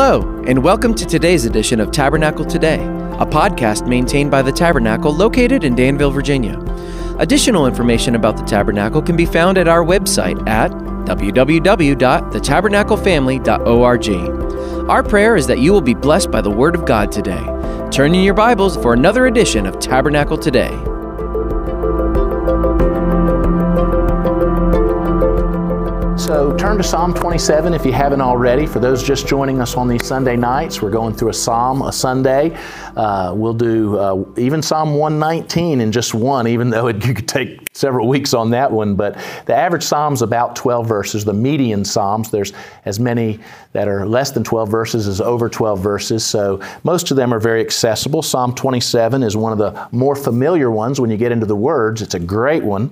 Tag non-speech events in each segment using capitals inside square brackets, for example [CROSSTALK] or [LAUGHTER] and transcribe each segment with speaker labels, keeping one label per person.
Speaker 1: Hello, and welcome to today's edition of Tabernacle Today, a podcast maintained by the Tabernacle located in Danville, Virginia. Additional information about the Tabernacle can be found at our website at www.thetabernaclefamily.org. Our prayer is that you will be blessed by the Word of God today. Turn in your Bibles for another edition of Tabernacle Today.
Speaker 2: To Psalm 27 if you haven't already. For those just joining us on these Sunday nights, we're going through a psalm a Sunday. Uh, we'll do uh, even Psalm 119 in just one, even though it [LAUGHS] could take several weeks on that one. But the average psalm's about 12 verses. The median psalms, there's as many that are less than 12 verses as over 12 verses. So most of them are very accessible. Psalm 27 is one of the more familiar ones when you get into the words. It's a great one.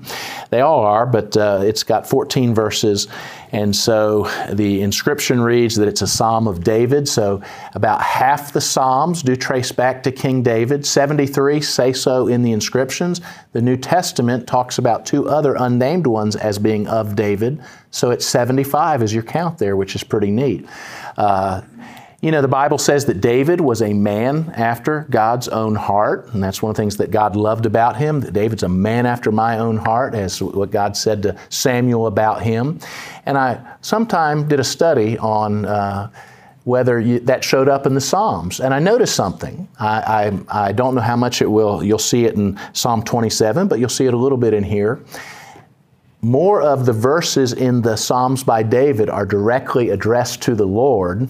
Speaker 2: They all are, but uh, it's got 14 verses. And so the inscription reads that it's a psalm of David. So about half the psalms do trace back to King David. 73 say so in the inscriptions. The New Testament talks about two other unnamed ones as being of David. So it's 75 is your count there, which is pretty neat. Uh, you know, the Bible says that David was a man after God's own heart, and that's one of the things that God loved about him, that David's a man after my own heart, as what God said to Samuel about him. And I sometime did a study on uh, whether you, that showed up in the Psalms. And I noticed something. I, I, I don't know how much it will, you'll see it in Psalm 27, but you'll see it a little bit in here more of the verses in the Psalms by David are directly addressed to the Lord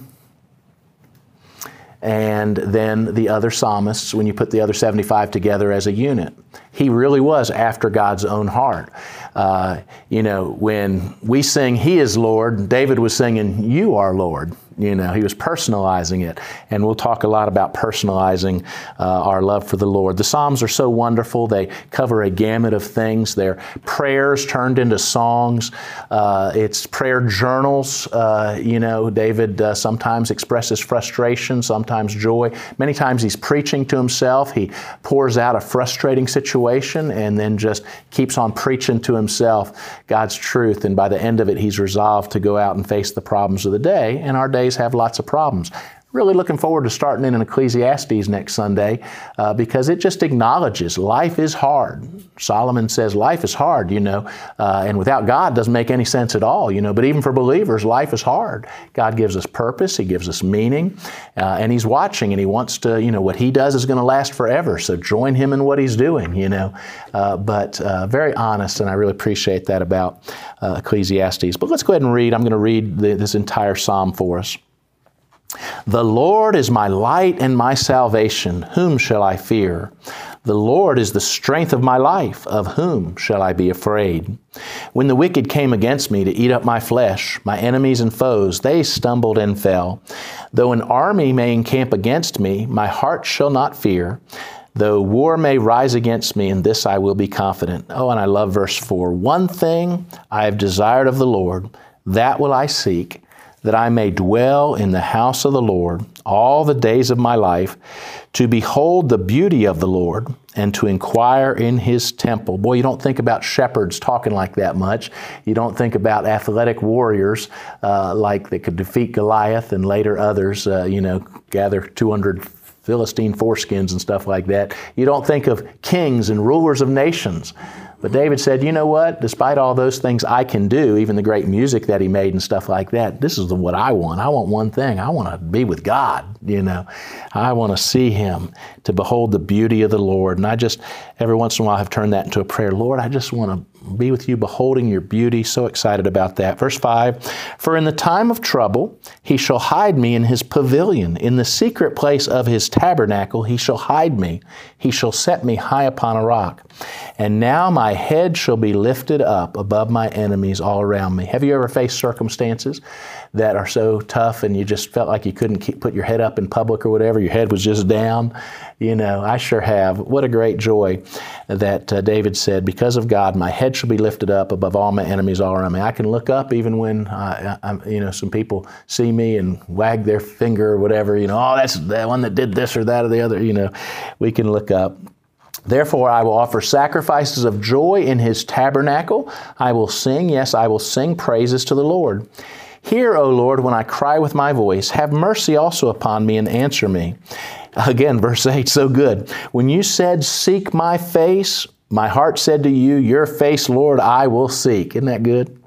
Speaker 2: and then the other psalmists when you put the other 75 together as a unit. He really was after God's own heart. Uh, you know, when we sing, He is Lord, David was singing, You are Lord. You know, he was personalizing it. And we'll talk a lot about personalizing uh, our love for the Lord. The Psalms are so wonderful. They cover a gamut of things. They're prayers turned into songs. Uh, it's prayer journals. Uh, you know, David uh, sometimes expresses frustration, sometimes joy. Many times he's preaching to himself. He pours out a frustrating situation and then just keeps on preaching to himself God's truth. And by the end of it, he's resolved to go out and face the problems of the day. And our day have lots of problems. Really looking forward to starting in Ecclesiastes next Sunday uh, because it just acknowledges life is hard. Solomon says life is hard, you know, uh, and without God doesn't make any sense at all, you know. But even for believers, life is hard. God gives us purpose, He gives us meaning, uh, and He's watching and He wants to, you know, what He does is going to last forever. So join Him in what He's doing, you know. Uh, but uh, very honest, and I really appreciate that about uh, Ecclesiastes. But let's go ahead and read. I'm going to read the, this entire psalm for us. The Lord is my light and my salvation. Whom shall I fear? The Lord is the strength of my life. Of whom shall I be afraid? When the wicked came against me to eat up my flesh, my enemies and foes, they stumbled and fell. Though an army may encamp against me, my heart shall not fear. Though war may rise against me, in this I will be confident. Oh, and I love verse 4. One thing I have desired of the Lord, that will I seek that I may dwell in the house of the Lord all the days of my life, to behold the beauty of the Lord and to inquire in his temple. Boy, you don't think about shepherds talking like that much. You don't think about athletic warriors uh, like that could defeat Goliath and later others, uh, you know, gather 200 Philistine foreskins and stuff like that. You don't think of kings and rulers of nations. But David said, you know what? Despite all those things I can do, even the great music that he made and stuff like that, this is what I want. I want one thing. I want to be with God, you know. I want to see him, to behold the beauty of the Lord. And I just, every once in a while, have turned that into a prayer. Lord, I just want to be with you, beholding your beauty. So excited about that. Verse 5 For in the time of trouble, he shall hide me in his pavilion. In the secret place of his tabernacle, he shall hide me. He shall set me high upon a rock. And now my head shall be lifted up above my enemies all around me. Have you ever faced circumstances that are so tough and you just felt like you couldn't keep, put your head up in public or whatever? Your head was just down? You know, I sure have. What a great joy that uh, David said, Because of God, my head shall be lifted up above all my enemies all around me. I can look up even when, I, you know, some people see me and wag their finger or whatever, you know, oh, that's the one that did this or that or the other, you know, we can look up. Therefore, I will offer sacrifices of joy in his tabernacle. I will sing, yes, I will sing praises to the Lord. Hear, O Lord, when I cry with my voice. Have mercy also upon me and answer me. Again, verse 8, so good. When you said, Seek my face, my heart said to you, Your face, Lord, I will seek. Isn't that good?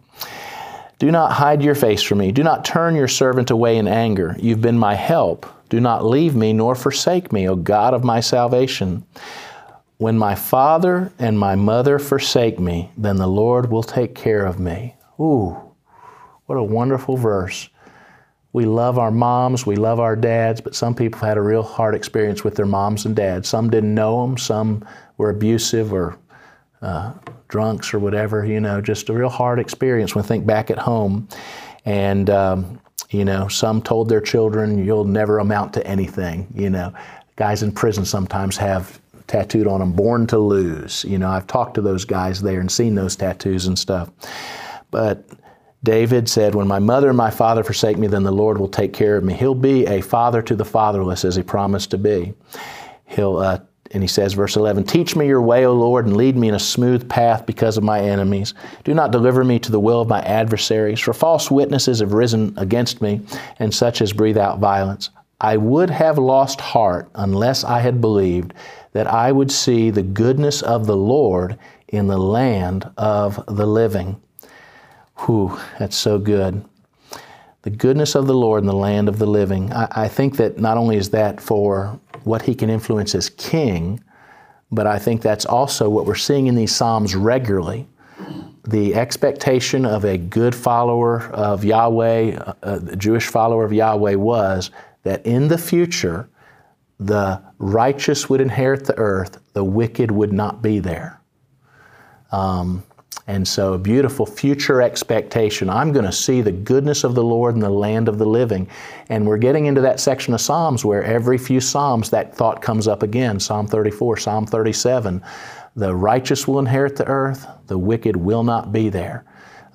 Speaker 2: Do not hide your face from me. Do not turn your servant away in anger. You've been my help. Do not leave me nor forsake me, O God of my salvation. When my father and my mother forsake me, then the Lord will take care of me. Ooh, what a wonderful verse. We love our moms, we love our dads, but some people had a real hard experience with their moms and dads. Some didn't know them, some were abusive or uh, drunks or whatever, you know, just a real hard experience when I think back at home. And, um, you know, some told their children, you'll never amount to anything, you know. Guys in prison sometimes have tattooed on them, born to lose. You know, I've talked to those guys there and seen those tattoos and stuff. But David said, When my mother and my father forsake me, then the Lord will take care of me. He'll be a father to the fatherless as he promised to be. He'll, uh, and he says, verse 11, Teach me your way, O Lord, and lead me in a smooth path because of my enemies. Do not deliver me to the will of my adversaries, for false witnesses have risen against me, and such as breathe out violence. I would have lost heart unless I had believed that I would see the goodness of the Lord in the land of the living. Whew, that's so good. The goodness of the Lord in the land of the living. I, I think that not only is that for what he can influence as king, but I think that's also what we're seeing in these Psalms regularly. The expectation of a good follower of Yahweh, a Jewish follower of Yahweh, was that in the future, the righteous would inherit the earth, the wicked would not be there. Um, and so, a beautiful future expectation. I'm going to see the goodness of the Lord in the land of the living. And we're getting into that section of Psalms where every few Psalms that thought comes up again Psalm 34, Psalm 37. The righteous will inherit the earth, the wicked will not be there.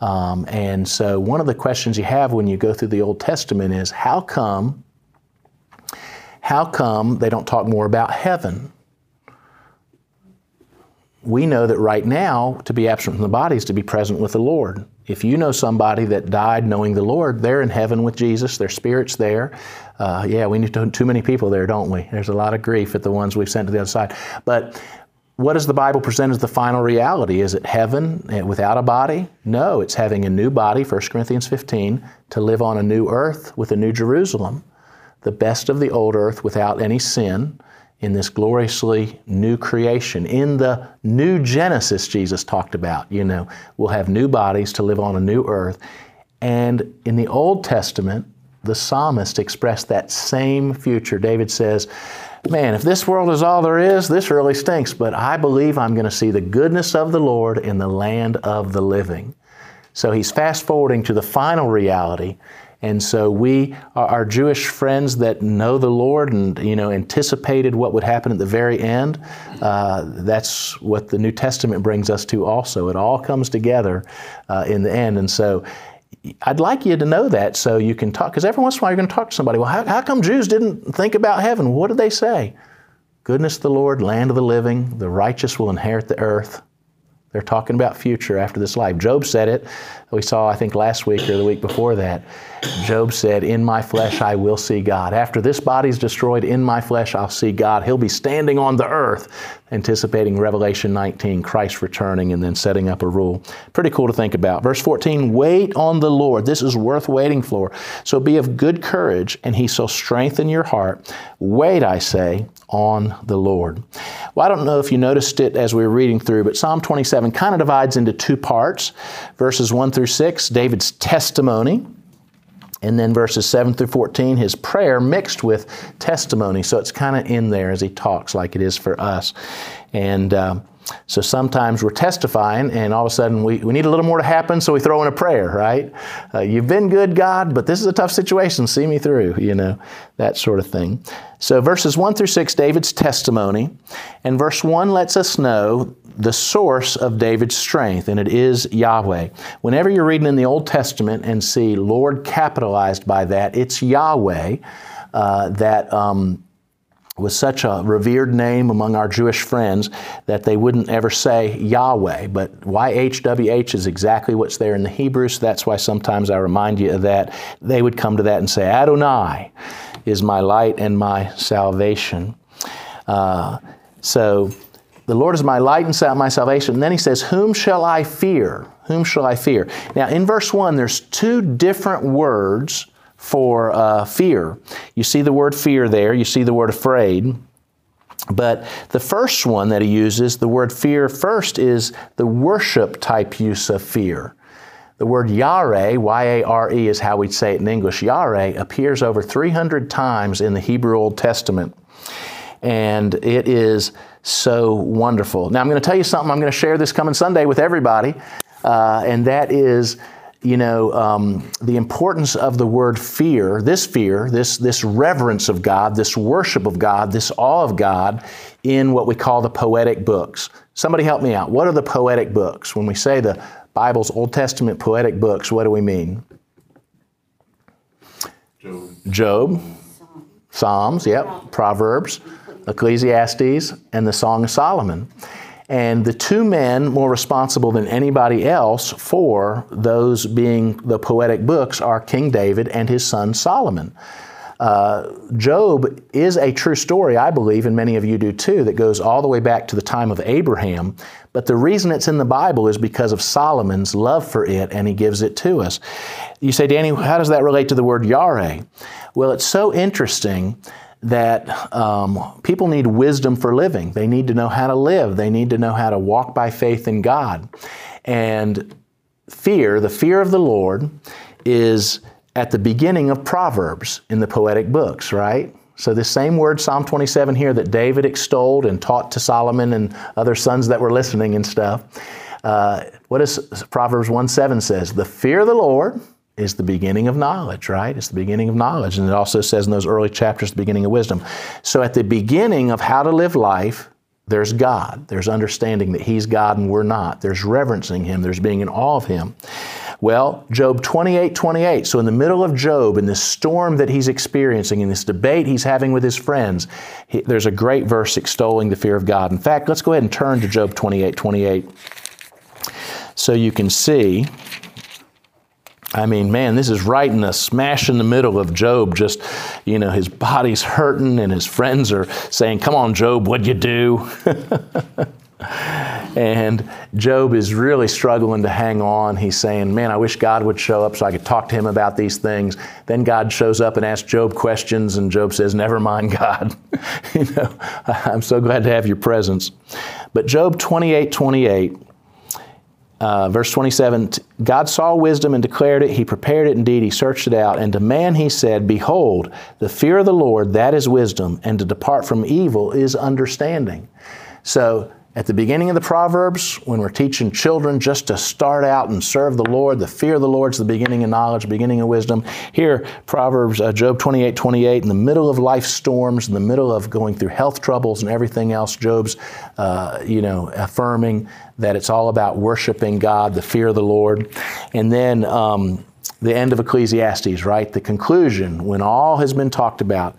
Speaker 2: Um, and so, one of the questions you have when you go through the Old Testament is how come? How come they don't talk more about heaven? We know that right now, to be absent from the body is to be present with the Lord. If you know somebody that died knowing the Lord, they're in heaven with Jesus, their spirit's there. Uh, yeah, we need to, too many people there, don't we? There's a lot of grief at the ones we've sent to the other side. But what does the Bible present as the final reality? Is it heaven eh, without a body? No, it's having a new body, 1 Corinthians 15, to live on a new earth with a new Jerusalem, the best of the old earth without any sin in this gloriously new creation. In the new Genesis, Jesus talked about, you know, we'll have new bodies to live on a new earth. And in the Old Testament, the psalmist expressed that same future. David says, Man, if this world is all there is, this really stinks, but I believe I'm going to see the goodness of the Lord in the land of the living. So he's fast forwarding to the final reality and so we, our Jewish friends that know the Lord and you know anticipated what would happen at the very end, uh, that's what the New Testament brings us to. Also, it all comes together uh, in the end. And so. I'd like you to know that so you can talk, because every once in a while you're going to talk to somebody. Well, how, how come Jews didn't think about heaven? What did they say? Goodness the Lord, land of the living, the righteous will inherit the earth. They're talking about future after this life. Job said it. We saw, I think, last week or the week before that. Job said, In my flesh I will see God. After this body's destroyed, in my flesh I'll see God. He'll be standing on the earth, anticipating Revelation 19, Christ returning and then setting up a rule. Pretty cool to think about. Verse 14, wait on the Lord. This is worth waiting for. So be of good courage, and he shall strengthen your heart. Wait, I say, on the Lord. Well, I don't know if you noticed it as we were reading through, but Psalm 27 kind of divides into two parts verses 1 through 6, David's testimony. And then verses 7 through 14, his prayer mixed with testimony. So it's kind of in there as he talks, like it is for us. And uh, so sometimes we're testifying, and all of a sudden we, we need a little more to happen, so we throw in a prayer, right? Uh, you've been good, God, but this is a tough situation. See me through, you know, that sort of thing. So verses 1 through 6, David's testimony. And verse 1 lets us know the source of David's strength, and it is Yahweh. Whenever you're reading in the Old Testament and see Lord capitalized by that, it's Yahweh uh, that. Um, was such a revered name among our Jewish friends that they wouldn't ever say Yahweh. But YHWH is exactly what's there in the Hebrew, so that's why sometimes I remind you of that. They would come to that and say, Adonai is my light and my salvation. Uh, so the Lord is my light and my salvation. And then he says, Whom shall I fear? Whom shall I fear? Now, in verse 1, there's two different words for uh, fear. You see the word fear there, you see the word afraid. But the first one that he uses, the word fear first, is the worship type use of fear. The word yare, Y A R E is how we'd say it in English, yare appears over 300 times in the Hebrew Old Testament. And it is so wonderful. Now, I'm going to tell you something. I'm going to share this coming Sunday with everybody, uh, and that is you know, um, the importance of the word fear, this fear, this, this reverence of God, this worship of God, this awe of God in what we call the poetic books. Somebody help me out. What are the poetic books? When we say the Bible's Old Testament poetic books, what do we mean? Job. Job. Psalms, yep. Proverbs, Ecclesiastes, and the Song of Solomon. And the two men more responsible than anybody else for those being the poetic books are King David and his son Solomon. Uh, Job is a true story, I believe, and many of you do too, that goes all the way back to the time of Abraham. But the reason it's in the Bible is because of Solomon's love for it, and he gives it to us. You say, Danny, how does that relate to the word yare? Well, it's so interesting that um, people need wisdom for living. They need to know how to live. They need to know how to walk by faith in God. And fear, the fear of the Lord, is at the beginning of Proverbs in the poetic books, right? So, this same word, Psalm 27 here, that David extolled and taught to Solomon and other sons that were listening and stuff. Uh, what does Proverbs 1 7 says? The fear of the Lord is the beginning of knowledge, right? It's the beginning of knowledge. And it also says in those early chapters, the beginning of wisdom. So at the beginning of how to live life, there's God. There's understanding that He's God and we're not. There's reverencing Him. There's being in awe of Him. Well, Job 28 28. So, in the middle of Job, in this storm that he's experiencing, in this debate he's having with his friends, he, there's a great verse extolling the fear of God. In fact, let's go ahead and turn to Job 28 28 so you can see I mean, man, this is right in the smash in the middle of Job. Just, you know, his body's hurting and his friends are saying, Come on, Job, what'd you do? [LAUGHS] and Job is really struggling to hang on. He's saying, Man, I wish God would show up so I could talk to him about these things. Then God shows up and asks Job questions, and Job says, Never mind, God. [LAUGHS] you know, [LAUGHS] I'm so glad to have your presence. But Job 28 28 uh, verse 27 God saw wisdom and declared it. He prepared it indeed. He searched it out. And to man he said, Behold, the fear of the Lord, that is wisdom, and to depart from evil is understanding. So at the beginning of the Proverbs, when we're teaching children just to start out and serve the Lord, the fear of the Lord is the beginning of knowledge, beginning of wisdom. Here, Proverbs, uh, Job 28 28, in the middle of life storms, in the middle of going through health troubles and everything else, Job's, uh, you know, affirming that it's all about worshiping God, the fear of the Lord. And then um, the end of Ecclesiastes, right? The conclusion, when all has been talked about,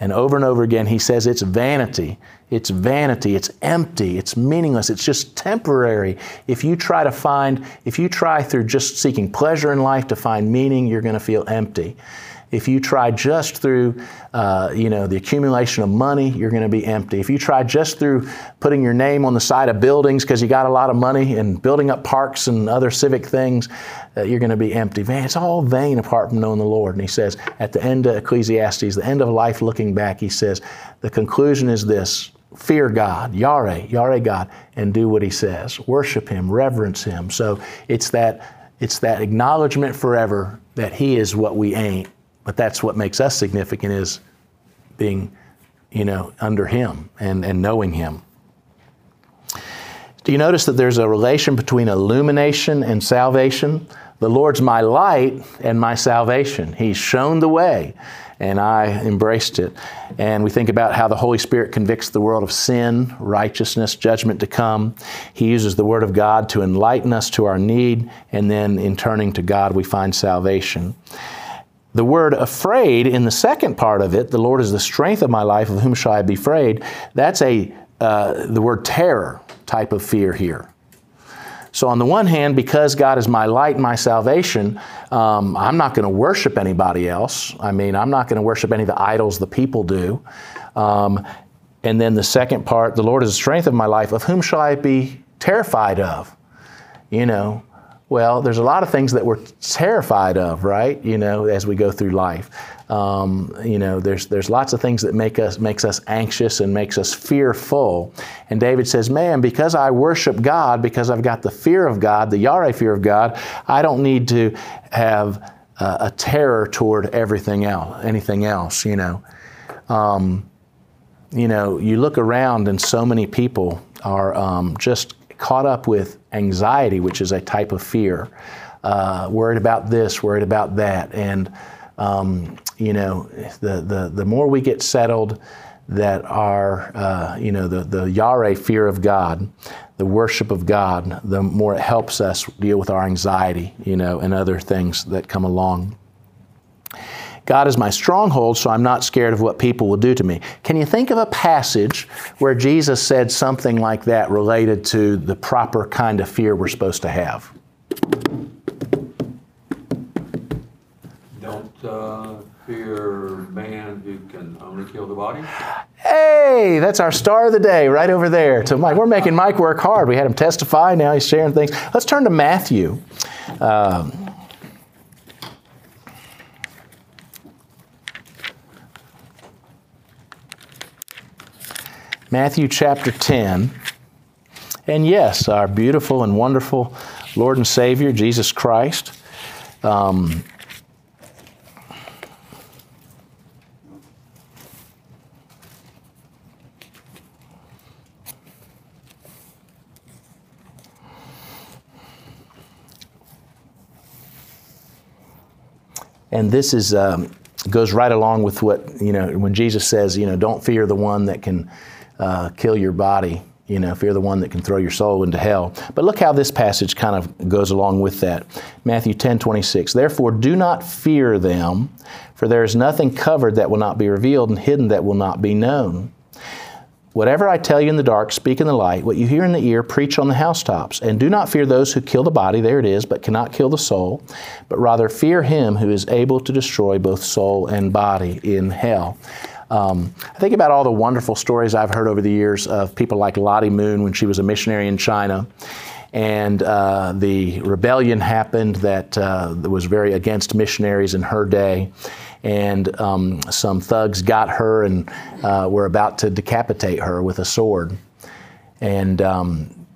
Speaker 2: and over and over again, he says it's vanity. It's vanity. It's empty. It's meaningless. It's just temporary. If you try to find, if you try through just seeking pleasure in life to find meaning, you're going to feel empty. If you try just through, uh, you know, the accumulation of money, you're going to be empty. If you try just through putting your name on the side of buildings because you got a lot of money and building up parks and other civic things, uh, you're going to be empty. Man, it's all vain apart from knowing the Lord. And he says at the end of Ecclesiastes, the end of life looking back, he says, the conclusion is this fear God, Yare, Yare God, and do what He says. Worship Him, reverence Him. So it's that it's that acknowledgement forever that He is what we ain't. But that's what makes us significant is being, you know, under Him and, and knowing Him. Do you notice that there's a relation between illumination and salvation? The Lord's my light and my salvation. He's shown the way, and I embraced it. And we think about how the Holy Spirit convicts the world of sin, righteousness, judgment to come. He uses the Word of God to enlighten us to our need, and then in turning to God, we find salvation. the word afraid in the second part of it, the Lord is the strength of my life, of whom shall I be afraid? That's a uh, the word terror type of fear here. So, on the one hand, because God is my light and my salvation, um, I'm not going to worship anybody else. I mean, I'm not going to worship any of the idols the people do. Um, and then the second part, the Lord is the strength of my life. Of whom shall I be terrified of? You know, well, there's a lot of things that we're terrified of, right? You know, as we go through life. Um, you know, there's there's lots of things that make us makes us anxious and makes us fearful. And David says, "Man, because I worship God, because I've got the fear of God, the Yare fear of God, I don't need to have uh, a terror toward everything else, anything else." You know, um, you know, you look around and so many people are um, just caught up with anxiety, which is a type of fear, uh, worried about this, worried about that. And, um, you know, the, the, the more we get settled, that our, uh, you know, the, the Yare fear of God, the worship of God, the more it helps us deal with our anxiety, you know, and other things that come along. God is my stronghold, so I'm not scared of what people will do to me. Can you think of a passage where Jesus said something like that related to the proper kind of fear we're supposed to have?
Speaker 3: Don't uh, fear man who can only kill the body.
Speaker 2: Hey, that's our star of the day right over there. To Mike, we're making Mike work hard. We had him testify. Now he's sharing things. Let's turn to Matthew. Um, Matthew chapter 10. And yes, our beautiful and wonderful Lord and Savior, Jesus Christ. Um, and this is um, goes right along with what you know when Jesus says, you know, don't fear the one that can uh, kill your body, you know, if you're the one that can throw your soul into hell. But look how this passage kind of goes along with that. Matthew 10 26. Therefore, do not fear them, for there is nothing covered that will not be revealed, and hidden that will not be known. Whatever I tell you in the dark, speak in the light. What you hear in the ear, preach on the housetops. And do not fear those who kill the body, there it is, but cannot kill the soul, but rather fear him who is able to destroy both soul and body in hell. Um, I think about all the wonderful stories I've heard over the years of people like Lottie Moon when she was a missionary in China. And uh, the rebellion happened that, uh, was very against missionaries in her day and um, some thugs got her and uh, were about to decapitate her with a sword. And um,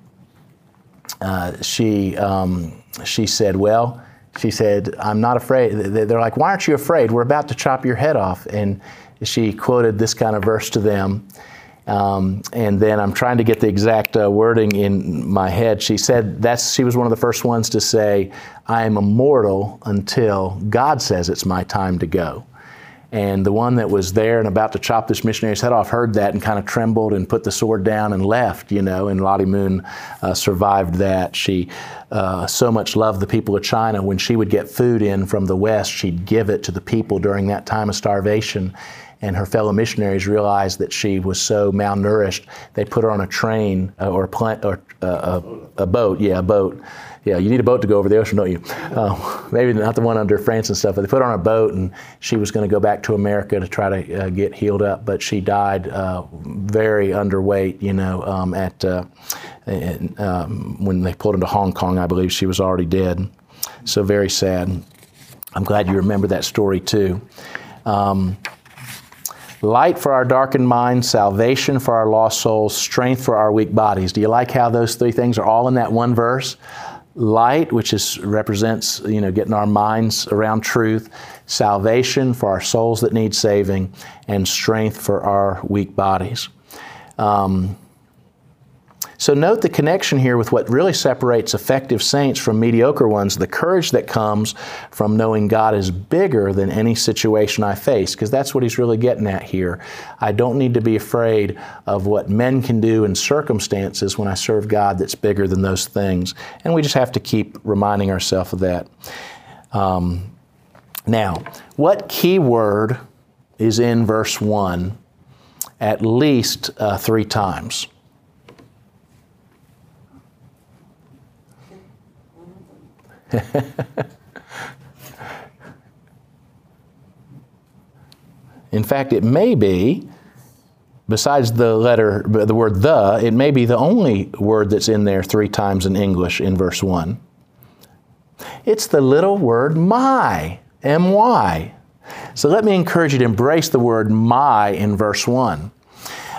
Speaker 2: uh, she, um, she said, Well, she said, I'm not afraid. They're like, Why aren't you afraid? We're about to chop your head off. And she quoted this kind of verse to them. Um, and then I'm trying to get the exact uh, wording in my head. She said that's she was one of the first ones to say, "I am immortal until God says it's my time to go." And the one that was there and about to chop this missionary's head off heard that and kind of trembled and put the sword down and left, you know. And Lottie Moon uh, survived that. She uh, so much loved the people of China. When she would get food in from the West, she'd give it to the people during that time of starvation and her fellow missionaries realized that she was so malnourished, they put her on a train uh, or, a, pl- or uh, a, a, boat. Yeah, a boat. Yeah, you need a boat to go over the ocean, don't you? Uh, [LAUGHS] maybe not the one under France and stuff, but they put her on a boat, and she was going to go back to America to try to uh, get healed up, but she died uh, very underweight. You know, um, at uh, and, um, when they pulled into Hong Kong, I believe she was already dead. So very sad. I'm glad you remember that story too. Um, light for our darkened minds, salvation for our lost souls, strength for our weak bodies. Do you like how those three things are all in that one verse? Light, which is represents you know getting our minds around truth, salvation for our souls that need saving, and strength for our weak bodies. Um, so note the connection here with what really separates effective saints from mediocre ones the courage that comes from knowing God is bigger than any situation I face, because that's what he's really getting at here. I don't need to be afraid of what men can do in circumstances when I serve God that's bigger than those things. And we just have to keep reminding ourselves of that. Um, Now, what key word is in verse 1 at least uh, three times? [LAUGHS] In fact, it may be, besides the letter, the word the, it may be the only word that's in there three times in English in verse 1. It's the little word my, M Y. So let me encourage you to embrace the word my in verse 1.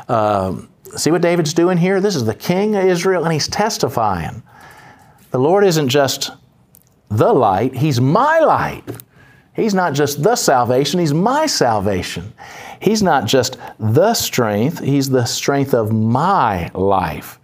Speaker 2: Uh, see what David's doing here? This is the king of Israel, and he's testifying. The Lord isn't just the light, he's my light. He's not just the salvation, He's my salvation. He's not just the strength, He's the strength of my life.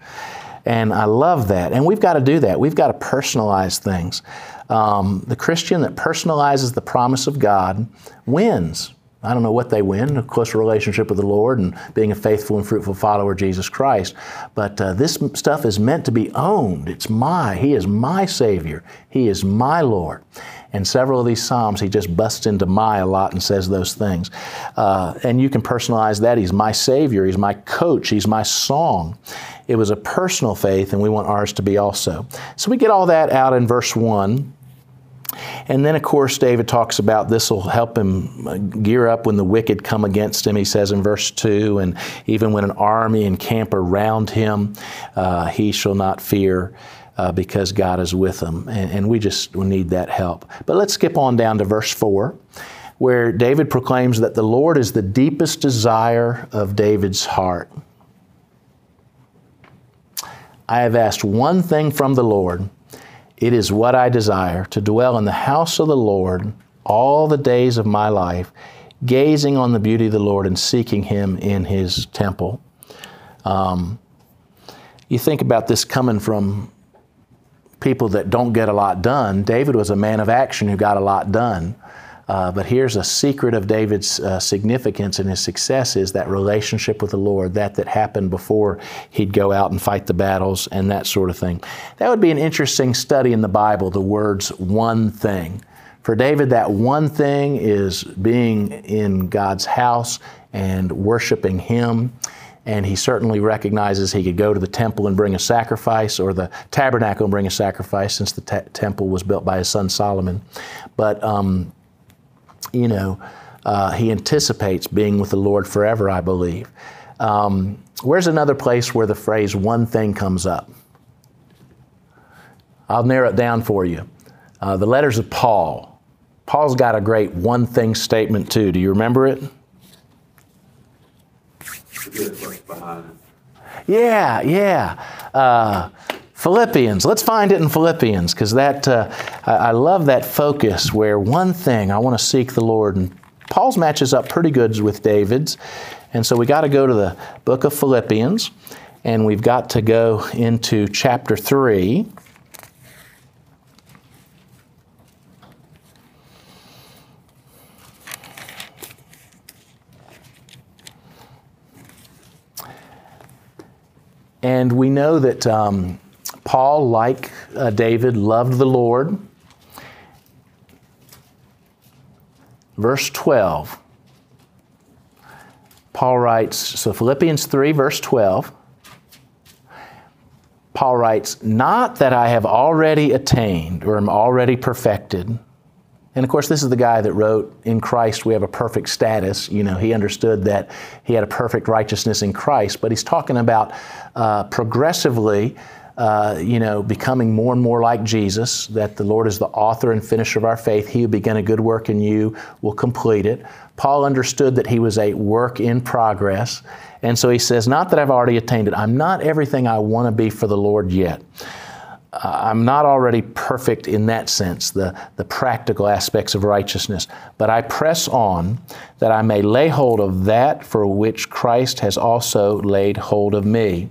Speaker 2: And I love that. And we've got to do that. We've got to personalize things. Um, the Christian that personalizes the promise of God wins. I don't know what they win, a close relationship with the Lord and being a faithful and fruitful follower of Jesus Christ. But uh, this stuff is meant to be owned. It's my. He is my Savior. He is my Lord. And several of these Psalms, he just busts into my a lot and says those things. Uh, and you can personalize that. He's my Savior. He's my coach. He's my song. It was a personal faith, and we want ours to be also. So we get all that out in verse 1. And then, of course, David talks about this will help him uh, gear up when the wicked come against him, he says in verse 2. And even when an army encamp around him, uh, he shall not fear. Uh, because God is with him. And, and we just we need that help. But let's skip on down to verse 4, where David proclaims that the Lord is the deepest desire of David's heart. I have asked one thing from the Lord it is what I desire to dwell in the house of the Lord all the days of my life, gazing on the beauty of the Lord and seeking Him in His temple. Um, you think about this coming from people that don't get a lot done. David was a man of action who got a lot done. Uh, but here's a secret of David's uh, significance and his success is that relationship with the Lord, that that happened before he'd go out and fight the battles and that sort of thing. That would be an interesting study in the Bible, the words one thing. For David, that one thing is being in God's house and worshiping Him. And he certainly recognizes he could go to the temple and bring a sacrifice, or the tabernacle and bring a sacrifice, since the te- temple was built by his son Solomon. But um, you know, uh, he anticipates being with the Lord forever, I believe. Um, where's another place where the phrase one thing comes up? I'll narrow it down for you. Uh, the letters of Paul. Paul's got a great one thing statement too. Do you remember it? Yeah, yeah. Uh, Philippians. Let's find it in Philippians because that uh, I, love that focus where one thing I want to seek the Lord and Paul's matches up pretty good with David's, and so we got to go to the book of Philippians, and we've got to go into chapter three. And we know that um, Paul, like uh, David, loved the Lord. Verse 12. Paul writes, so Philippians 3, verse 12. Paul writes, Not that I have already attained or am already perfected. And of course, this is the guy that wrote, In Christ we have a perfect status. You know, he understood that he had a perfect righteousness in Christ, but he's talking about uh, progressively uh, you know, becoming more and more like Jesus, that the Lord is the author and finisher of our faith. He who began a good work in you will complete it. Paul understood that he was a work in progress. And so he says, Not that I've already attained it. I'm not everything I want to be for the Lord yet. Uh, I'm not already perfect in that sense, the, the practical aspects of righteousness, but I press on that I may lay hold of that for which Christ has also laid hold of me.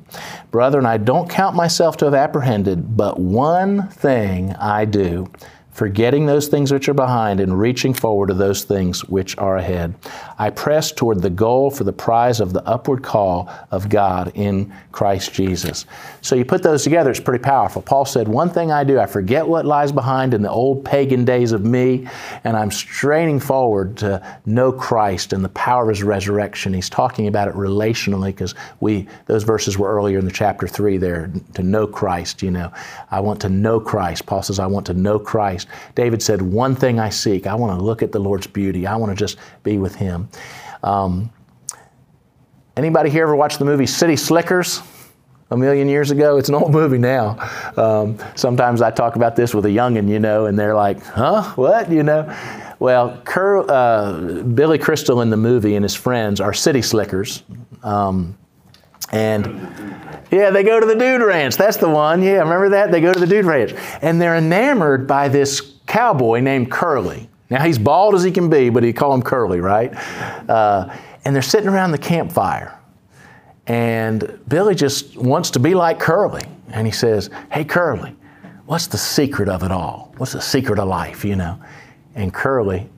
Speaker 2: Brethren, I don't count myself to have apprehended, but one thing I do forgetting those things which are behind and reaching forward to those things which are ahead. I press toward the goal for the prize of the upward call of God in Christ Jesus. So you put those together, it's pretty powerful. Paul said, One thing I do, I forget what lies behind in the old pagan days of me, and I'm straining forward to know Christ and the power of his resurrection. He's talking about it relationally because we those verses were earlier in the chapter three there, to know Christ, you know. I want to know Christ. Paul says, I want to know Christ. David said, One thing I seek, I want to look at the Lord's beauty. I want to just be with Him. Um, anybody here ever watch the movie City Slickers? A million years ago. It's an old [LAUGHS] movie now. Um, sometimes I talk about this with a youngin', you know, and they're like, huh? What? You know? Well, Cur- uh, Billy Crystal in the movie and his friends are city slickers. Um, and yeah, they go to the Dude Ranch. That's the one. Yeah, remember that? They go to the Dude Ranch. And they're enamored by this cowboy named Curly. Now, he's bald as he can be, but he call him Curly, right? Uh, and they're sitting around the campfire. And Billy just wants to be like Curly. And he says, Hey, Curly, what's the secret of it all? What's the secret of life, you know? And Curly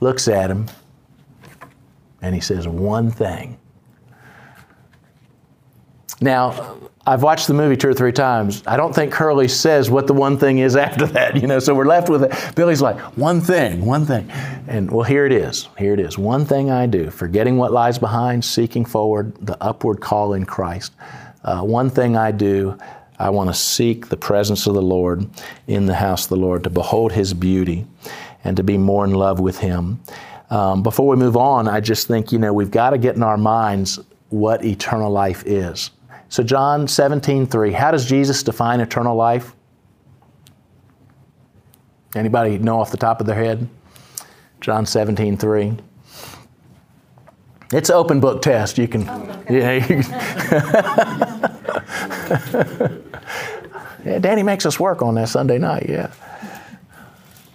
Speaker 2: looks at him and he says, One thing. Now, I've watched the movie two or three times. I don't think Curly says what the one thing is [LAUGHS] after that, you know, so we're left with it. Billy's like, one thing, one thing. And well, here it is. Here it is. One thing I do, forgetting what lies behind, seeking forward, the upward call in Christ. Uh, one thing I do, I want to seek the presence of the Lord in the house of the Lord, to behold His beauty and to be more in love with Him. Um, before we move on, I just think, you know, we've got to get in our minds what eternal life is. So, John 17, 3, how does Jesus define eternal life? Anybody know off the top of their head? John 17, 3. It's an open book test. You can, oh, okay. yeah. You can. yeah, Danny makes us work on that Sunday night, yeah.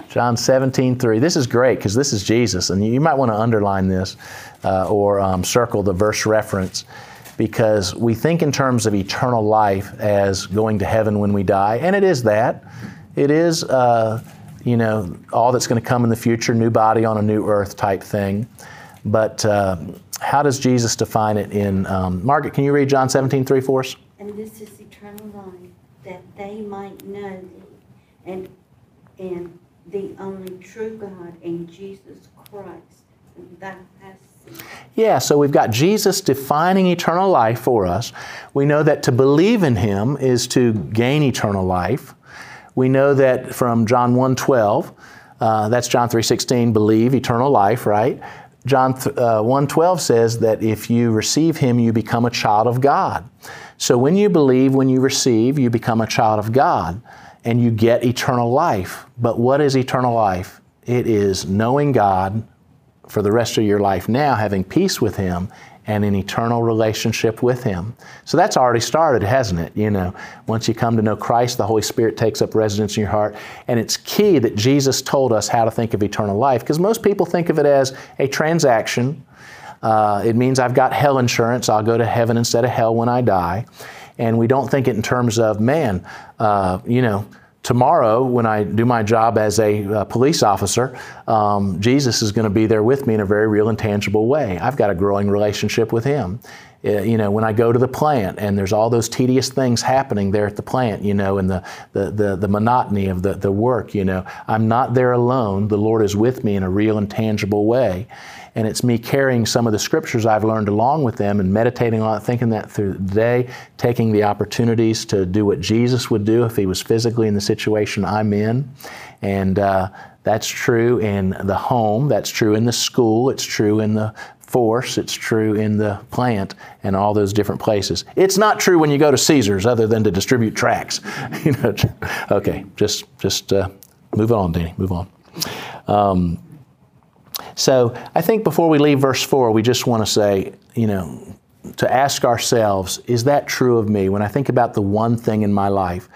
Speaker 2: John 17, 3. This is great because this is Jesus, and you might want to underline this uh, or um, circle the verse reference because we think in terms of eternal life as going to heaven when we die, and it is that. It is, uh, you know, all that's going to come in the future, new body on a new earth type thing. But uh, how does Jesus define it in, um, Margaret, can you read John 17, 3 for us?
Speaker 4: And this is eternal life, that they might know thee, and, and the only true God and Jesus Christ, whom thou hast
Speaker 2: yeah, so we've got Jesus defining eternal life for us. We know that to believe in him is to gain eternal life. We know that from John 1:12, uh, that's John 3:16, believe eternal life, right? John uh, 1:12 says that if you receive him, you become a child of God. So when you believe, when you receive, you become a child of God and you get eternal life. But what is eternal life? It is knowing God, for the rest of your life now, having peace with Him and an eternal relationship with Him. So that's already started, hasn't it? You know, once you come to know Christ, the Holy Spirit takes up residence in your heart. And it's key that Jesus told us how to think of eternal life because most people think of it as a transaction. Uh, it means I've got hell insurance, I'll go to heaven instead of hell when I die. And we don't think it in terms of, man, uh, you know, tomorrow, when I do my job as a uh, police officer, um, Jesus is going to be there with me in a very real and tangible way. I've got a growing relationship with Him. Uh, you know, when I go to the plant and there's all those tedious things happening there at the plant, you know, and the, the, the, the monotony of the, the work, you know, I'm not there alone. The Lord is with me in a real and tangible way. And it's me carrying some of the scriptures I've learned along with them and meditating on it, thinking that through the day, taking the opportunities to do what Jesus would do if he was physically in the situation I'm in. And uh, that's true in the home, that's true in the school, it's true in the force, it's true in the plant and all those different places. It's not true when you go to Caesars other than to distribute tracts. [LAUGHS] you know, okay, just just uh, move on, Danny, move on. Um, so I think before we leave verse 4, we just want to say, you know, to ask ourselves, is that true of me? When I think about the one thing in my life,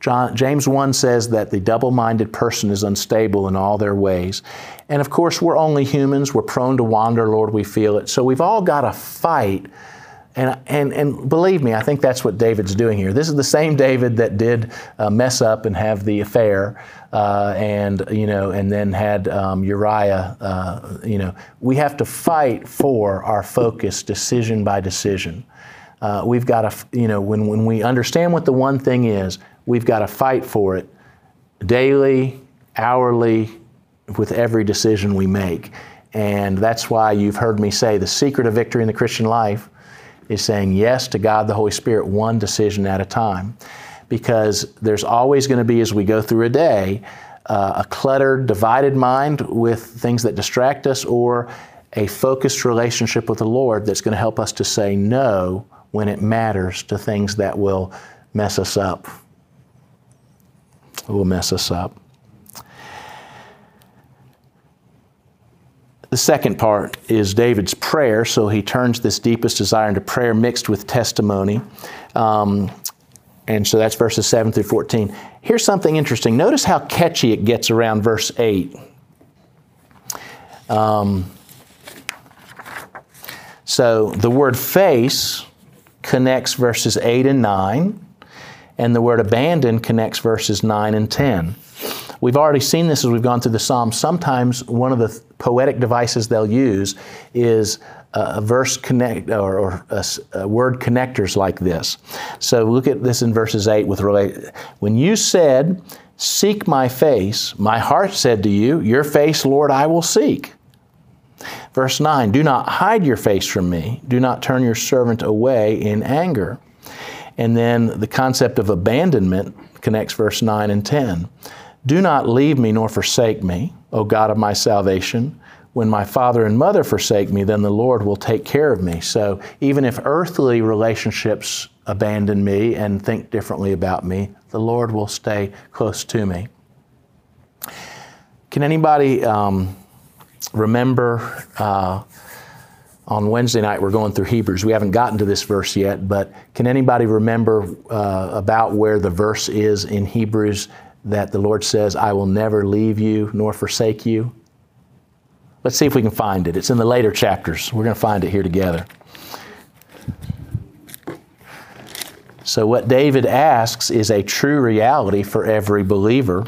Speaker 2: John, James 1 says that the double minded person is unstable in all their ways. And of course, we're only humans. We're prone to wander, Lord, we feel it. So we've all got to fight And, and, and believe me, I think that's what David's doing here. This is the same David that did uh, mess up and have the affair, uh, and you know, and then had um, Uriah. Uh, you know, we have to fight for our focus, decision by decision. Uh, we've got to, you know, when when we understand what the one thing is, we've got to fight for it daily, hourly, with every decision we make. And that's why you've heard me say the secret of victory in the Christian life is saying yes to God the Holy Spirit one decision at a time. Because there's always going to be, as we go through a day, uh, a cluttered, divided mind with things that distract us, or a focused relationship with the Lord that's going to help us to say no when it matters to things that will mess us up. Will mess us up. The second part is David's prayer. So he turns this deepest desire into prayer mixed with testimony. Um, and so that's verses 7 through 14. Here's something interesting. Notice how catchy it gets around verse 8. Um, so the word face connects verses 8 and 9, and the word abandon connects verses 9 and 10. We've already seen this as we've gone through the Psalms. Sometimes one of the poetic devices they'll use is a verse connect or, or word connectors like this. So look at this in verses 8 with relate. When you said, Seek my face, my heart said to you, Your face, Lord, I will seek. Verse 9, Do not hide your face from me. Do not turn your servant away in anger. And then the concept of abandonment connects verse 9 and 10. Do not leave me nor forsake me, O God of my salvation. When my father and mother forsake me, then the Lord will take care of me. So even if earthly relationships abandon me and think differently about me, the Lord will stay close to me. Can anybody um, remember? Uh, on Wednesday night, we're going through Hebrews. We haven't gotten to this verse yet, but can anybody remember uh, about where the verse is in Hebrews that the Lord says, I will never leave you nor forsake you? Let's see if we can find it. It's in the later chapters. We're going to find it here together. So, what David asks is a true reality for every believer.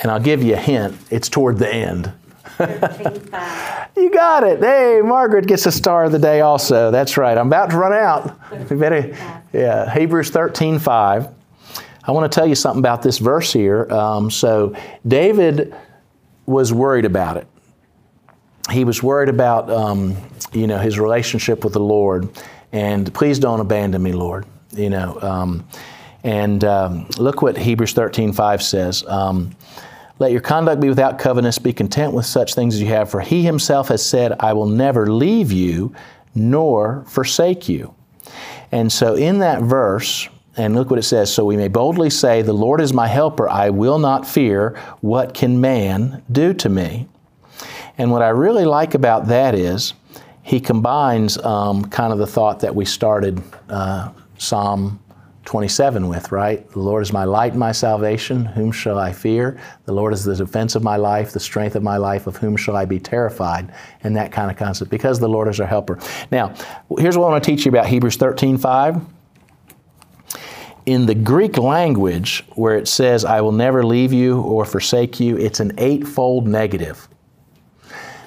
Speaker 2: And I'll give you a hint it's toward the end. You got it. Hey, Margaret gets a star of the day also. That's right. I'm about to run out. [LAUGHS] We better, yeah, Hebrews 13 5. I want to tell you something about this verse here. Um, so, David was worried about it. He was worried about, um, you know, his relationship with the Lord. And please don't abandon me, Lord. You know, um, and um, look what Hebrews 13 5 says. Let your conduct be without covetousness. Be content with such things as you have, for he himself has said, I will never leave you nor forsake you. And so in that verse, and look what it says so we may boldly say, The Lord is my helper. I will not fear. What can man do to me? And what I really like about that is he combines um, kind of the thought that we started uh, Psalm 27 with, right? The Lord is my light and my salvation. Whom shall I fear? The Lord is the defense of my life, the strength of my life. Of whom shall I be terrified? And that kind of concept, because the Lord is our helper. Now, here's what I want to teach you about Hebrews 13 5. In the Greek language, where it says, I will never leave you or forsake you, it's an eightfold negative.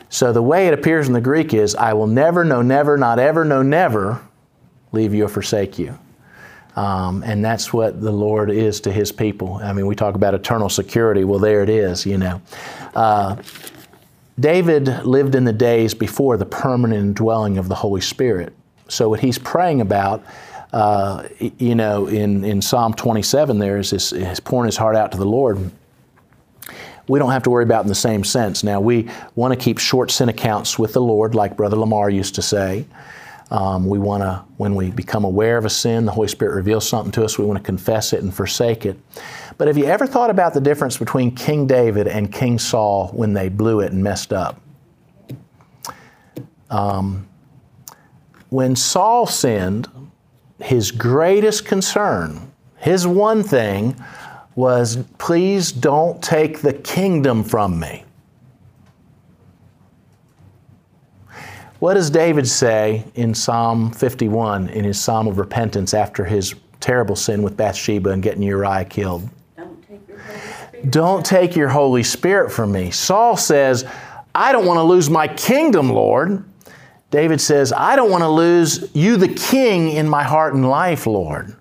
Speaker 2: So the way it appears in the Greek is, I will never, no, never, not ever, no, never leave you or forsake you. Um, and that's what the Lord is to His people. I mean, we talk about eternal security. Well, there it is, you know. Uh, David lived in the days before the permanent dwelling of the Holy Spirit. So, what he's praying about, uh, you know, in, in Psalm 27, there is this, he's pouring his heart out to the Lord. We don't have to worry about in the same sense. Now, we want to keep short sin accounts with the Lord, like Brother Lamar used to say. Um, we want to, when we become aware of a sin, the Holy Spirit reveals something to us, we want to confess it and forsake it. But have you ever thought about the difference between King David and King Saul when they blew it and messed up? Um, when Saul sinned, his greatest concern, his one thing, was, Please don't take the kingdom from me. What does David say in Psalm 51 in his psalm of repentance after his terrible sin with Bathsheba and getting Uriah killed?
Speaker 4: Don't take your Holy Spirit.
Speaker 2: Don't take your Holy Spirit from me. Saul says, I don't want to lose my kingdom, Lord. David says, I don't want to lose you, the king, in my heart and life, Lord.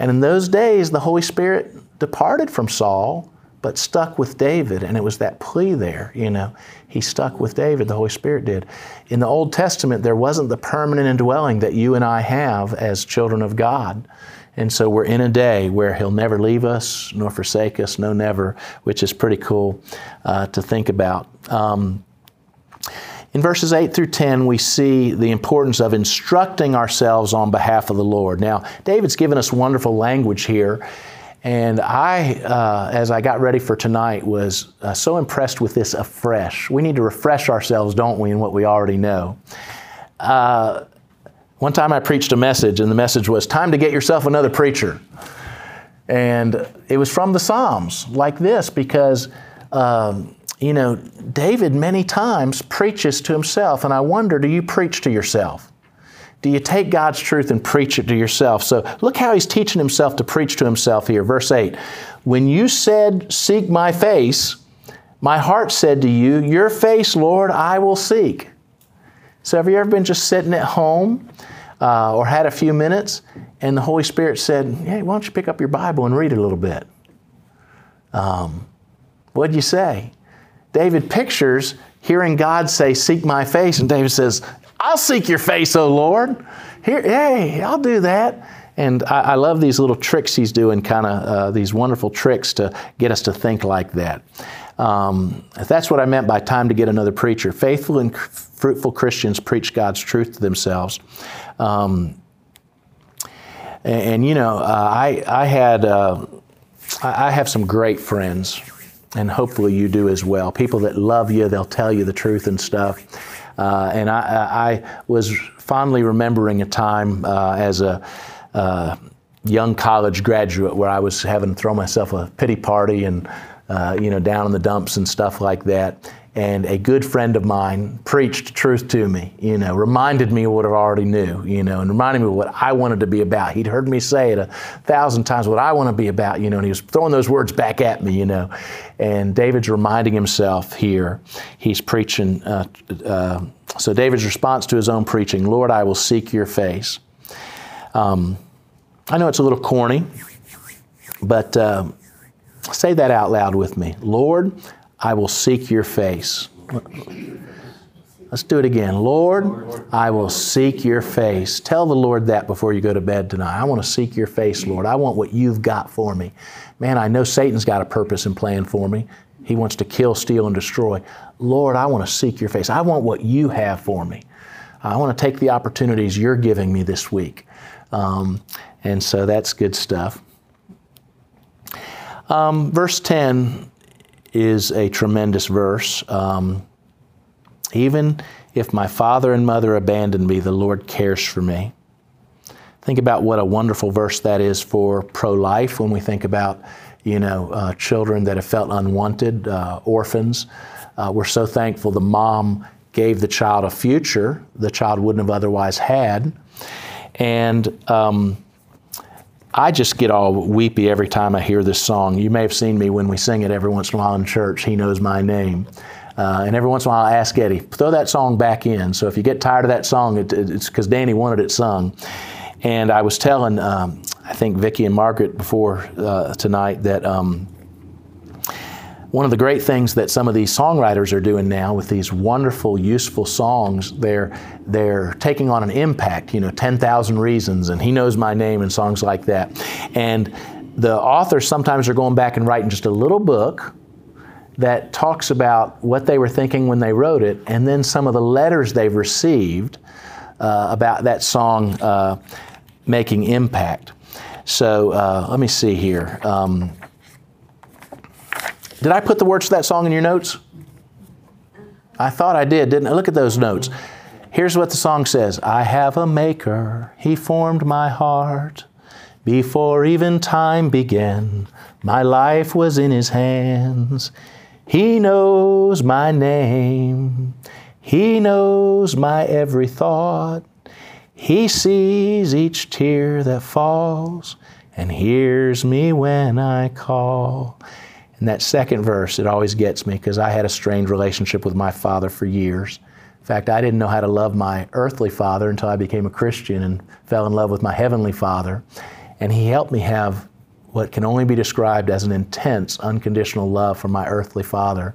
Speaker 2: And in those days, the Holy Spirit departed from Saul, but stuck with David. And it was that plea there, you know. He stuck with David, the Holy Spirit did. In the Old Testament, there wasn't the permanent indwelling that you and I have as children of God. And so we're in a day where He'll never leave us nor forsake us, no, never, which is pretty cool uh, to think about. Um, in verses 8 through 10, we see the importance of instructing ourselves on behalf of the Lord. Now, David's given us wonderful language here. And I, uh, as I got ready for tonight, was uh, so impressed with this afresh. We need to refresh ourselves, don't we, in what we already know. Uh, one time I preached a message, and the message was Time to get yourself another preacher. And it was from the Psalms, like this, because, um, you know, David many times preaches to himself. And I wonder do you preach to yourself? Do you take God's truth and preach it to yourself? So look how he's teaching himself to preach to himself here. Verse 8 When you said, Seek my face, my heart said to you, Your face, Lord, I will seek. So have you ever been just sitting at home uh, or had a few minutes and the Holy Spirit said, Hey, why don't you pick up your Bible and read a little bit? Um, what'd you say? David pictures hearing God say, Seek my face, and David says, I'll seek your face, O Lord. Here, hey, I'll do that. And I, I love these little tricks he's doing, kind of uh, these wonderful tricks to get us to think like that. Um, that's what I meant by time to get another preacher. Faithful and fruitful Christians preach God's truth to themselves. Um, and, and, you know, uh, I, I had, uh, I have some great friends, and hopefully you do as well. People that love you, they'll tell you the truth and stuff. Uh, and I, I, was fondly remembering a time uh, as a uh, young college graduate where I was having to throw myself a pity party and, uh, you know, down in the dumps and stuff like that. And a good friend of mine preached truth to me, you know, reminded me of what I already knew, you know, and reminded me of what I wanted to be about. He'd heard me say it a thousand times, what I want to be about, you know, and he was throwing those words back at me, you know. And David's reminding himself here, he's preaching. Uh, uh, so David's response to his own preaching, Lord, I will seek your face. Um, I know it's a little corny, but uh, say that out loud with me. Lord, I will seek your face. Let's do it again. Lord, I will seek your face. Tell the Lord that before you go to bed tonight. I want to seek your face, Lord. I want what you've got for me. Man, I know Satan's got a purpose and plan for me. He wants to kill, steal, and destroy. Lord, I want to seek your face. I want what you have for me. I want to take the opportunities you're giving me this week. Um, and so that's good stuff. Um, verse 10 is a tremendous verse. Um, even if my father and mother abandon me, the Lord cares for me. Think about what a wonderful verse that is for pro life when we think about, you know, uh, children that have felt unwanted, uh, orphans. Uh, we're so thankful the mom gave the child a future the child wouldn't have otherwise had. And um, I just get all weepy every time I hear this song. You may have seen me when we sing it every once in a while in church, He Knows My Name. Uh, and every once in a while I ask Eddie, throw that song back in. So if you get tired of that song, it, it's because Danny wanted it sung. And I was telling, um, I think Vicki and Margaret before uh, tonight that um, one of the great things that some of these songwriters are doing now with these wonderful, useful songs, they're, they're taking on an impact, you know, 10,000 Reasons and He Knows My Name and songs like that. And the authors sometimes are going back and writing just a little book that talks about what they were thinking when they wrote it and then some of the letters they've received uh, about that song uh, making impact. So uh, let me see here. Um, did I put the words to that song in your notes? I thought I did, didn't I? Look at those notes. Here's what the song says I have a maker, he formed my heart. Before even time began, my life was in His hands. He knows my name. He knows my every thought. He sees each tear that falls and hears me when I call. In that second verse, it always gets me because I had a strained relationship with my father for years. In fact, I didn't know how to love my earthly father until I became a Christian and fell in love with my heavenly father. And he helped me have what can only be described as an intense, unconditional love for my earthly father.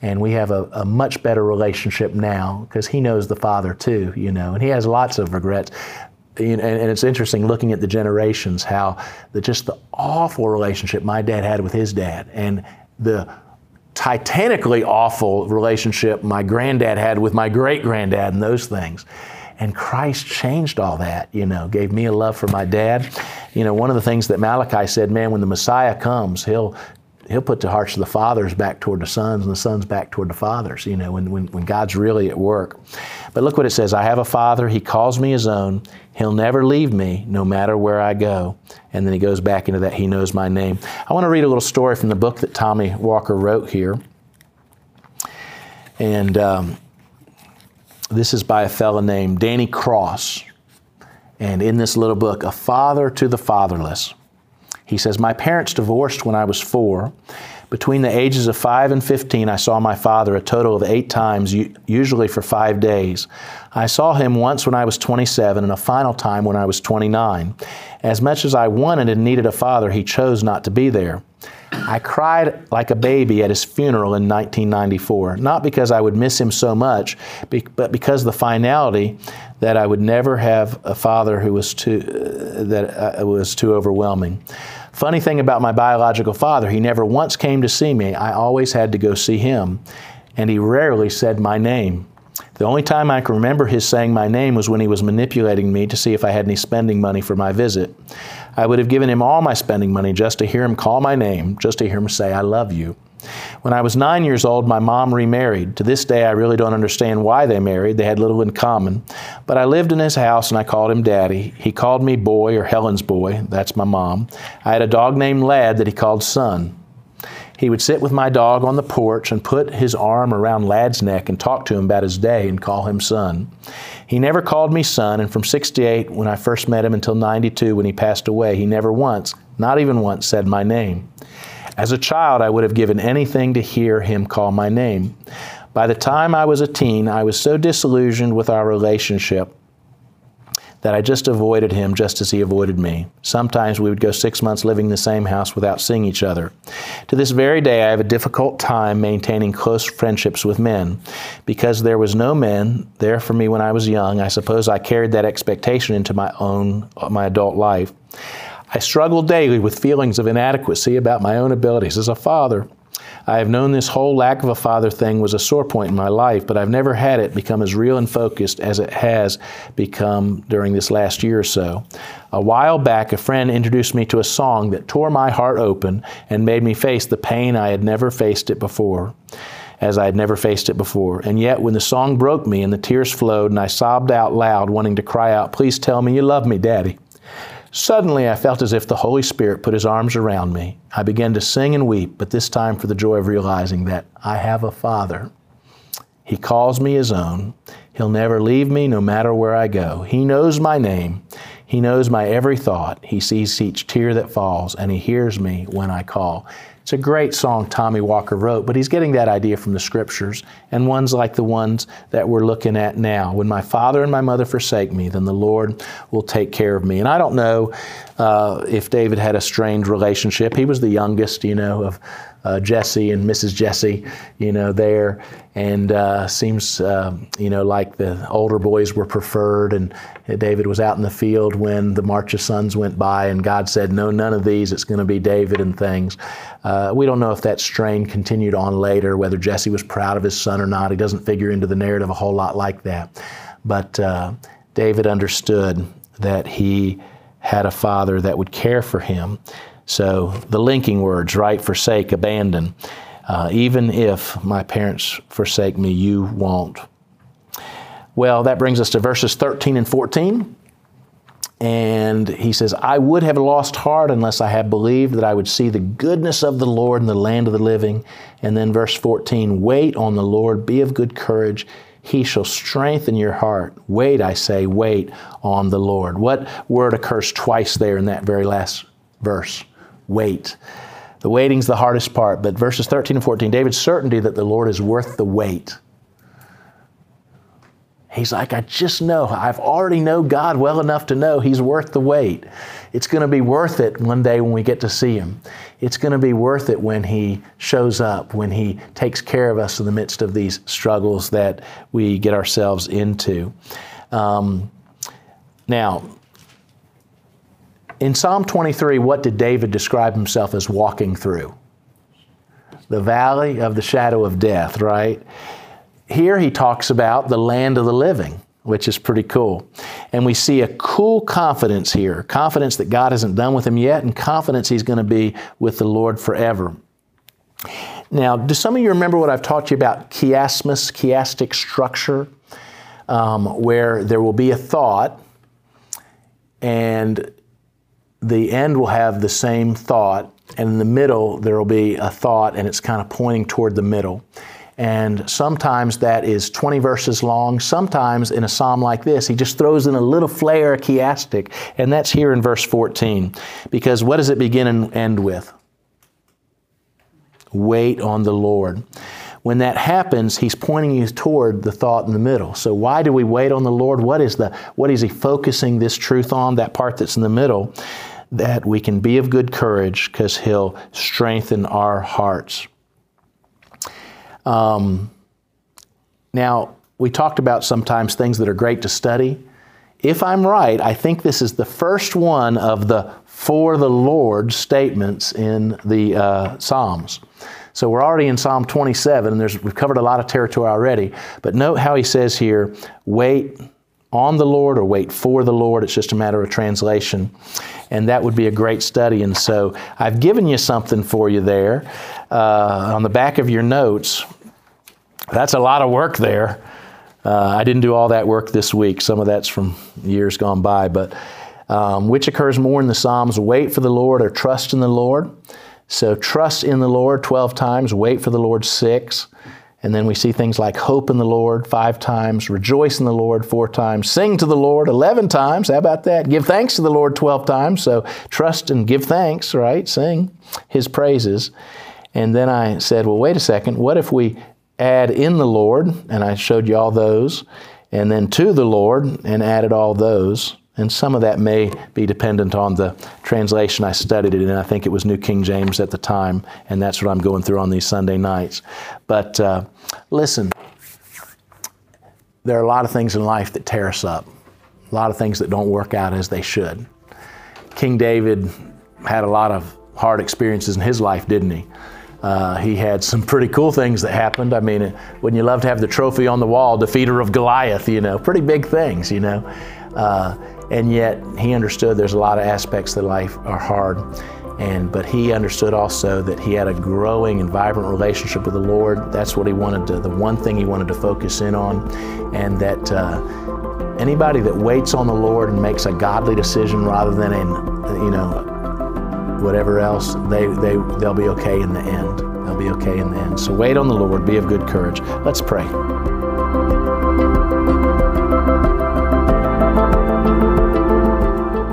Speaker 2: And we have a, a much better relationship now because he knows the father too, you know, and he has lots of regrets. You know, and, and, it's interesting looking at the generations how the, just the awful relationship my dad had with his dad and the titanically awful relationship my granddad had with my great granddad and those things. And Christ changed all that, you know, gave me a love for my dad. You know, one of the things that Malachi said, man, when the Messiah comes, he'll he'll put the hearts of the fathers back toward the sons and the sons back toward the fathers, you know, when, when, when God's really at work. But look what it says I have a father, he calls me his own. He'll never leave me no matter where I go. And then he goes back into that, he knows my name. I want to read a little story from the book that Tommy Walker wrote here. And um, this is by a fellow named Danny Cross. And in this little book, A Father to the Fatherless. He says, My parents divorced when I was four. Between the ages of 5 and 15, I saw my father a total of eight times, usually for five days. I saw him once when I was 27 and a final time when I was 29. As much as I wanted and needed a father, he chose not to be there. I cried like a baby at his funeral in 1994, not because I would miss him so much, but because the finality that I would never have a father who was too, that uh, was too overwhelming. Funny thing about my biological father, he never once came to see me. I always had to go see him, and he rarely said my name. The only time I can remember his saying my name was when he was manipulating me to see if I had any spending money for my visit. I would have given him all my spending money just to hear him call my name, just to hear him say, I love you. When I was nine years old, my mom remarried. To this day, I really don't understand why they married. They had little in common. But I lived in his house and I called him Daddy. He called me Boy or Helen's Boy. That's my mom. I had a dog named Lad that he called Son. He would sit with my dog on the porch and put his arm around Lad's neck and talk to him about his day and call him son. He never called me son, and from 68, when I first met him, until 92, when he passed away, he never once, not even once, said my name. As a child, I would have given anything to hear him call my name. By the time I was a teen, I was so disillusioned with our relationship that I just avoided him just as he avoided me. Sometimes we would go six months living in the same house without seeing each other. To this very day, I have a difficult time maintaining close friendships with men. Because there was no men there for me when I was young, I suppose I carried that expectation into my own, my adult life. I struggle daily with feelings of inadequacy about my own abilities as a father. I have known this whole lack of a father thing was a sore point in my life, but I've never had it become as real and focused as it has become during this last year or so. A while back, a friend introduced me to a song that tore my heart open and made me face the pain I had never faced it before as I had never faced it before. And yet, when the song broke me and the tears flowed and I sobbed out loud, wanting to cry out, Please tell me you love me, Daddy. Suddenly, I felt as if the Holy Spirit put his arms around me. I began to sing and weep, but this time for the joy of realizing that I have a Father. He calls me his own. He'll never leave me no matter where I go. He knows my name. He knows my every thought. He sees each tear that falls, and He hears me when I call. It's a great song Tommy Walker wrote, but he's getting that idea from the scriptures and ones like the ones that we're looking at now. When my father and my mother forsake me, then the Lord will take care of me. And I don't know uh, if David had a strained relationship. He was the youngest, you know, of uh, Jesse and Mrs. Jesse, you know, there. And uh, seems, uh, you know, like the older boys were preferred. And David was out in the field when the March of Sons went by, and God said, No, none of these. It's going to be David and things. Uh, we don't know if that strain continued on later, whether Jesse was proud of his son or not. He doesn't figure into the narrative a whole lot like that. But uh, David understood that he had a father that would care for him. So the linking words, right? Forsake, abandon. Uh, even if my parents forsake me, you won't. Well, that brings us to verses 13 and 14. and he says, I would have lost heart unless I had believed that I would see the goodness of the Lord in the land of the living. And then verse 14, wait on the Lord, be of good courage. He shall strengthen your heart. Wait, I say, wait on the Lord. What word occurs twice there in that very last verse? Wait. The waiting's the hardest part, but verses 13 and 14, David's certainty that the Lord is worth the wait. He's like, I just know, I've already know God well enough to know He's worth the wait. It's going to be worth it one day when we get to see Him. It's going to be worth it when He shows up, when He takes care of us in the midst of these struggles that we get ourselves into. Um, now, in Psalm 23, what did David describe himself as walking through? The valley of the shadow of death, right? here he talks about the land of the living, which is pretty cool. And we see a cool confidence here confidence that God hasn't done with him yet, and confidence he's going to be with the Lord forever. Now, do some of you remember what I've taught you about chiasmus, chiastic structure, um, where there will be a thought and the end will have the same thought, and in the middle there will be a thought and it's kind of pointing toward the middle. And sometimes that is 20 verses long. Sometimes in a psalm like this, he just throws in a little flair of chiastic, and that's here in verse 14. Because what does it begin and end with? Wait on the Lord. When that happens, he's pointing you toward the thought in the middle. So why do we wait on the Lord? What is the what is he focusing this truth on? That part that's in the middle, that we can be of good courage because he'll strengthen our hearts. Um, now, we talked about sometimes things that are great to study. If I'm right, I think this is the first one of the for the Lord statements in the uh, Psalms. So we're already in Psalm 27, and we've covered a lot of territory already. But note how he says here, wait on the Lord or wait for the Lord. It's just a matter of translation. And that would be a great study. And so I've given you something for you there uh, on the back of your notes. That's a lot of work there. Uh, I didn't do all that work this week. Some of that's from years gone by. But um, which occurs more in the Psalms wait for the Lord or trust in the Lord. So trust in the Lord 12 times, wait for the Lord six. And then we see things like hope in the Lord five times, rejoice in the Lord four times, sing to the Lord 11 times. How about that? Give thanks to the Lord 12 times. So trust and give thanks, right? Sing his praises. And then I said, well, wait a second. What if we add in the Lord? And I showed you all those. And then to the Lord and added all those. And some of that may be dependent on the translation I studied it in. I think it was New King James at the time, and that's what I'm going through on these Sunday nights. But uh, listen, there are a lot of things in life that tear us up, a lot of things that don't work out as they should. King David had a lot of hard experiences in his life, didn't he? Uh, he had some pretty cool things that happened. I mean, wouldn't you love to have the trophy on the wall, defeater of Goliath, you know? Pretty big things, you know? Uh, and yet he understood there's a lot of aspects of life are hard. And, but he understood also that he had a growing and vibrant relationship with the Lord. That's what he wanted to, the one thing he wanted to focus in on. And that uh, anybody that waits on the Lord and makes a godly decision rather than in, you know, whatever else, they, they, they'll be okay in the end. They'll be okay in the end. So wait on the Lord, be of good courage. Let's pray.